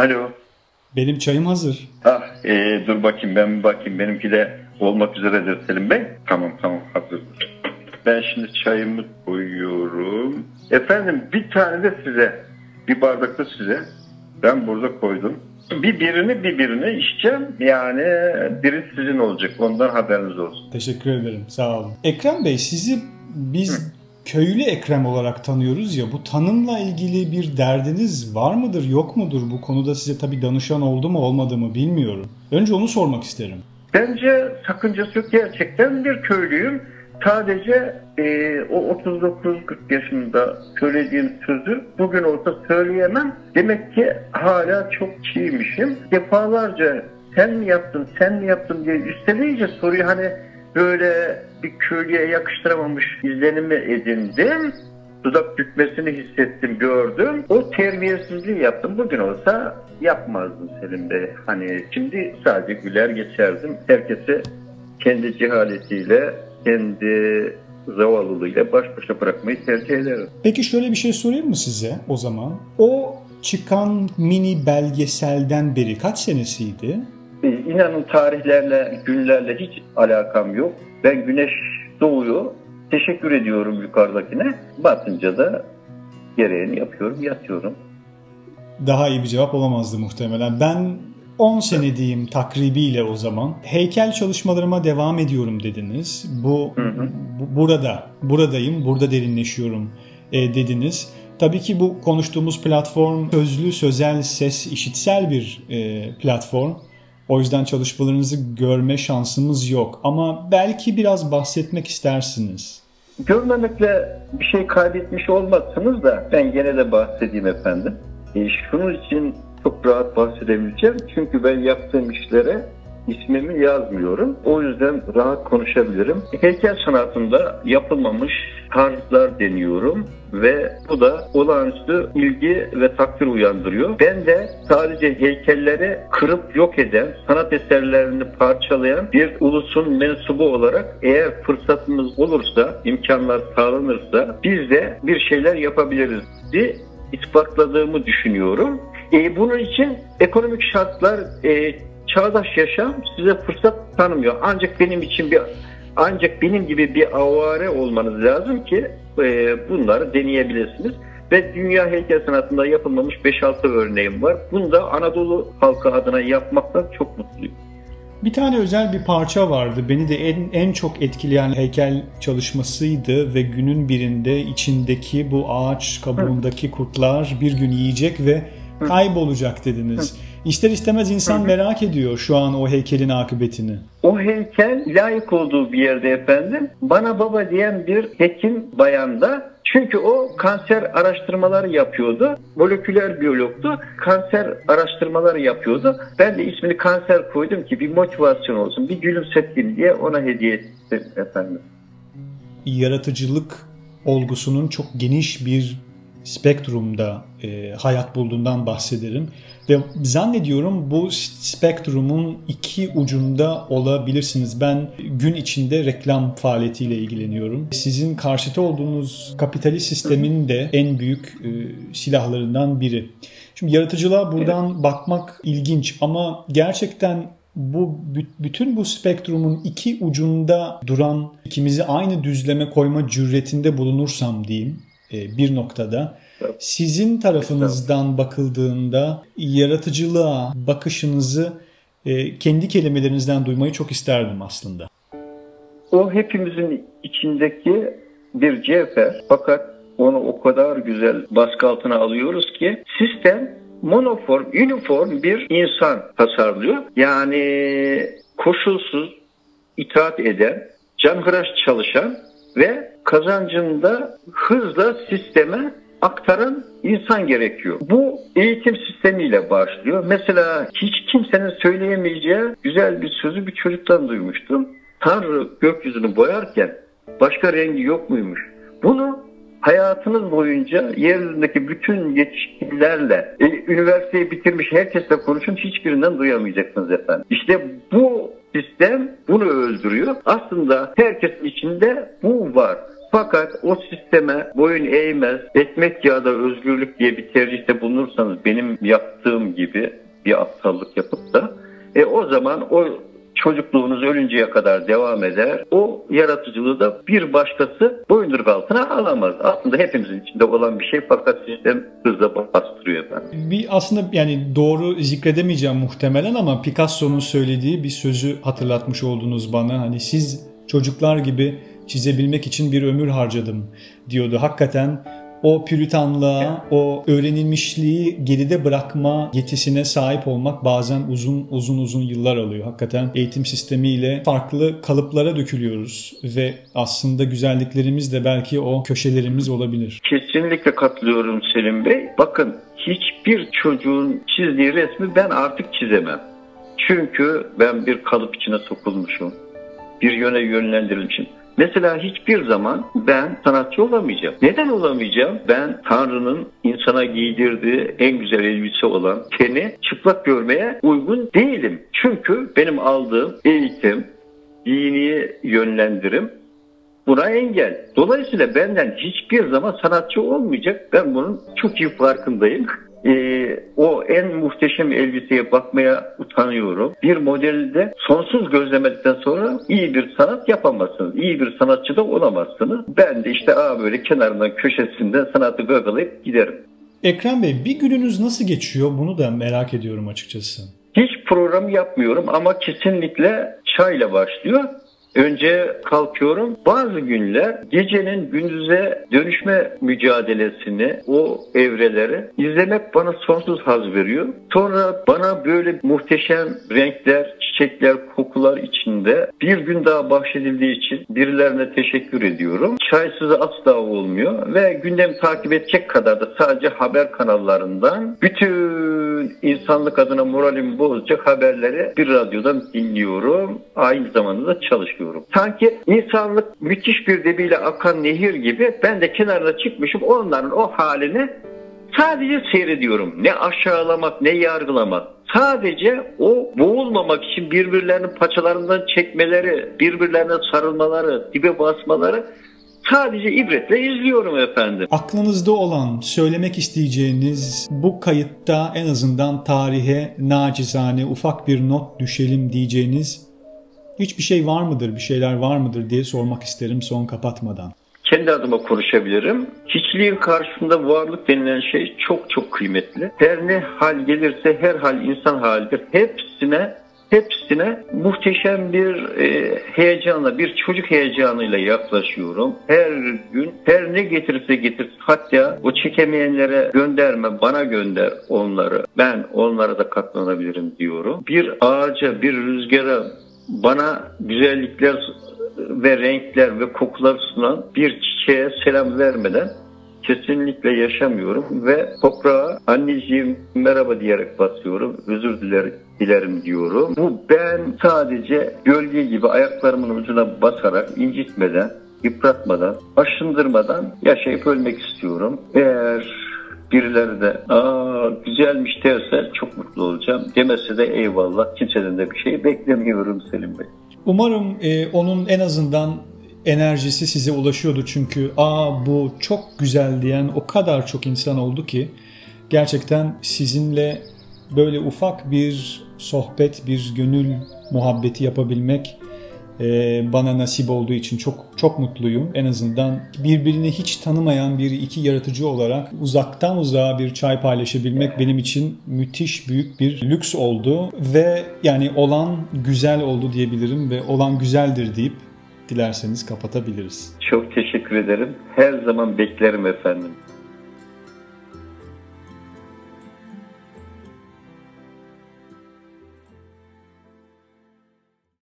Alo. Benim çayım hazır. Ah, e, dur bakayım ben bir bakayım. Benimki de olmak üzeredir Selim Bey. Tamam tamam hazırdır. Ben şimdi çayımı koyuyorum. Efendim bir tane de size. Bir bardak da size. Ben burada koydum. Bir birini bir birini içeceğim. Yani biri sizin olacak. Ondan haberiniz olsun. Teşekkür ederim. Sağ olun. Ekrem Bey sizi biz köylü Ekrem olarak tanıyoruz ya. Bu tanımla ilgili bir derdiniz var mıdır yok mudur? Bu konuda size tabii danışan oldu mu olmadı mı bilmiyorum. Önce onu sormak isterim. Bence sakıncası yok. Gerçekten bir köylüyüm. Sadece e, o 39-40 yaşında söylediğim sözü bugün olsa söyleyemem. Demek ki hala çok çiğmişim. Defalarca sen mi yaptın, sen mi yaptın diye üsteleyince soruyu hani böyle bir köylüye yakıştıramamış izlenimi edindim. Dudak bükmesini hissettim, gördüm. O terbiyesizliği yaptım. Bugün olsa yapmazdım Selim Bey. Hani şimdi sadece güler geçerdim. Herkese kendi cehaletiyle, kendi zavallılığıyla baş başa bırakmayı tercih ederim. Peki şöyle bir şey sorayım mı size o zaman? O çıkan mini belgeselden beri kaç senesiydi? İnanın tarihlerle, günlerle hiç alakam yok. Ben güneş doğuyor. Teşekkür ediyorum yukarıdakine. Batınca da gereğini yapıyorum, yatıyorum. Daha iyi bir cevap olamazdı muhtemelen. Ben 10 sene diyeyim takribiyle o zaman. Heykel çalışmalarıma devam ediyorum dediniz. Bu, Hı hı. bu burada, buradayım, burada derinleşiyorum e, dediniz. Tabii ki bu konuştuğumuz platform sözlü, sözel, ses, işitsel bir e, platform. O yüzden çalışmalarınızı görme şansımız yok. Ama belki biraz bahsetmek istersiniz. Görmemekle bir şey kaybetmiş olmazsınız da ben gene de bahsedeyim efendim. E, şunun için çok rahat bahsedebileceğim. Çünkü ben yaptığım işlere ismimi yazmıyorum. O yüzden rahat konuşabilirim. Heykel sanatında yapılmamış tarzlar deniyorum ve bu da olağanüstü ilgi ve takdir uyandırıyor. Ben de sadece heykelleri kırıp yok eden, sanat eserlerini parçalayan bir ulusun mensubu olarak eğer fırsatımız olursa, imkanlar sağlanırsa biz de bir şeyler yapabiliriz diye ispatladığımı düşünüyorum. E, bunun için ekonomik şartlar, e, çağdaş yaşam size fırsat tanımıyor. Ancak benim için bir ancak benim gibi bir avare olmanız lazım ki e, bunları deneyebilirsiniz. Ve dünya heykel sanatında yapılmamış 5-6 örneğim var. Bunu da Anadolu halkı adına yapmaktan çok mutluyum. Bir tane özel bir parça vardı. Beni de en, en çok etkileyen heykel çalışmasıydı ve günün birinde içindeki bu ağaç kabuğundaki kurtlar bir gün yiyecek ve kaybolacak dediniz. İster istemez insan merak ediyor şu an o heykelin akıbetini. O heykel layık olduğu bir yerde efendim bana baba diyen bir hekim bayanda çünkü o kanser araştırmaları yapıyordu. Moleküler biyologtu. Kanser araştırmaları yapıyordu. Ben de ismini kanser koydum ki bir motivasyon olsun, bir gülümseteyim diye ona hediye ettim efendim. Yaratıcılık olgusunun çok geniş bir spektrumda e, hayat bulduğundan bahsederim. Ve zannediyorum bu spektrumun iki ucunda olabilirsiniz. Ben gün içinde reklam faaliyetiyle ilgileniyorum. Sizin karşıtı olduğunuz kapitalist sistemin de en büyük e, silahlarından biri. Şimdi yaratıcılığa buradan bakmak ilginç ama gerçekten bu bütün bu spektrumun iki ucunda duran ikimizi aynı düzleme koyma cüretinde bulunursam diyeyim bir noktada sizin tarafınızdan bakıldığında yaratıcılığa bakışınızı e, kendi kelimelerinizden duymayı çok isterdim aslında. O hepimizin içindeki bir cevher fakat onu o kadar güzel baskı altına alıyoruz ki sistem monoform, uniform bir insan tasarlıyor. Yani koşulsuz itaat eden, canhıraş çalışan ve kazancında hızla sisteme aktaran insan gerekiyor. Bu eğitim sistemiyle başlıyor. Mesela hiç kimsenin söyleyemeyeceği güzel bir sözü bir çocuktan duymuştum. Tanrı gökyüzünü boyarken başka rengi yok muymuş? Bunu hayatınız boyunca yeryüzündeki bütün yetişkinlerle, e, üniversiteyi bitirmiş herkesle konuşun hiçbirinden duyamayacaksınız efendim. İşte bu sistem bunu öldürüyor. Aslında herkesin içinde bu var. Fakat o sisteme boyun eğmez, etmek ya da özgürlük diye bir tercihte bulunursanız benim yaptığım gibi bir aptallık yapıp da e, o zaman o çocukluğunuz ölünceye kadar devam eder. O yaratıcılığı da bir başkası boyunduruk altına alamaz. Aslında hepimizin içinde olan bir şey fakat sistem hızla bastırıyor ben. Bir aslında yani doğru zikredemeyeceğim muhtemelen ama Picasso'nun söylediği bir sözü hatırlatmış oldunuz bana. Hani siz çocuklar gibi çizebilmek için bir ömür harcadım diyordu. Hakikaten o püritanlığa, o öğrenilmişliği geride bırakma yetisine sahip olmak bazen uzun uzun uzun yıllar alıyor. Hakikaten eğitim sistemiyle farklı kalıplara dökülüyoruz ve aslında güzelliklerimiz de belki o köşelerimiz olabilir. Kesinlikle katılıyorum Selim Bey. Bakın hiçbir çocuğun çizdiği resmi ben artık çizemem. Çünkü ben bir kalıp içine sokulmuşum. Bir yöne yönlendirilmişim. Mesela hiçbir zaman ben sanatçı olamayacağım. Neden olamayacağım? Ben Tanrı'nın insana giydirdiği en güzel elbise olan teni çıplak görmeye uygun değilim. Çünkü benim aldığım eğitim, dini yönlendirim buna engel. Dolayısıyla benden hiçbir zaman sanatçı olmayacak. Ben bunun çok iyi farkındayım e, o en muhteşem elbiseye bakmaya utanıyorum. Bir modelde sonsuz gözlemedikten sonra iyi bir sanat yapamazsınız. İyi bir sanatçı da olamazsınız. Ben de işte aa böyle kenarından köşesinden sanatı gagalayıp giderim. Ekrem Bey bir gününüz nasıl geçiyor bunu da merak ediyorum açıkçası. Hiç program yapmıyorum ama kesinlikle çayla başlıyor. Önce kalkıyorum. Bazı günler gecenin gündüze dönüşme mücadelesini, o evreleri izlemek bana sonsuz haz veriyor. Sonra bana böyle muhteşem renkler, çiçekler, kokular içinde bir gün daha bahşedildiği için birilerine teşekkür ediyorum. Çaysız asla olmuyor ve gündemi takip edecek kadar da sadece haber kanallarından bütün insanlık adına moralimi bozacak haberleri bir radyodan dinliyorum. Aynı zamanda da çalışıyorum. Sanki insanlık müthiş bir debiyle akan nehir gibi ben de kenarına çıkmışım onların o halini sadece seyrediyorum. Ne aşağılamak ne yargılamak. Sadece o boğulmamak için birbirlerinin paçalarından çekmeleri, birbirlerine sarılmaları, dibe basmaları sadece ibretle izliyorum efendim. Aklınızda olan, söylemek isteyeceğiniz bu kayıtta en azından tarihe nacizane ufak bir not düşelim diyeceğiniz hiçbir şey var mıdır, bir şeyler var mıdır diye sormak isterim son kapatmadan. Kendi adıma konuşabilirim. Hiçliğin karşısında varlık denilen şey çok çok kıymetli. Her ne hal gelirse her hal insan halidir. Hepsine hepsine muhteşem bir e, heyecanla, bir çocuk heyecanıyla yaklaşıyorum. Her gün, her ne getirirse getir. Hatta o çekemeyenlere gönderme, bana gönder onları. Ben onlara da katlanabilirim diyorum. Bir ağaca, bir rüzgara bana güzellikler ve renkler ve kokular sunan bir çiçeğe selam vermeden kesinlikle yaşamıyorum ve toprağa anneciğim merhaba diyerek basıyorum. Özür dilerim, dilerim diyorum. Bu ben sadece gölge gibi ayaklarımın ucuna basarak incitmeden, yıpratmadan, aşındırmadan yaşayıp ölmek istiyorum. Eğer birileri de aa güzelmiş derse çok mutlu olacağım. Demese de eyvallah. Kimseden de bir şey beklemiyorum Selim Bey. Umarım e, onun en azından enerjisi size ulaşıyordu çünkü aa bu çok güzel diyen o kadar çok insan oldu ki gerçekten sizinle böyle ufak bir sohbet, bir gönül muhabbeti yapabilmek ee, bana nasip olduğu için çok çok mutluyum. En azından birbirini hiç tanımayan bir iki yaratıcı olarak uzaktan uzağa bir çay paylaşabilmek benim için müthiş büyük bir lüks oldu ve yani olan güzel oldu diyebilirim ve olan güzeldir deyip dilerseniz kapatabiliriz. Çok teşekkür ederim. Her zaman beklerim efendim.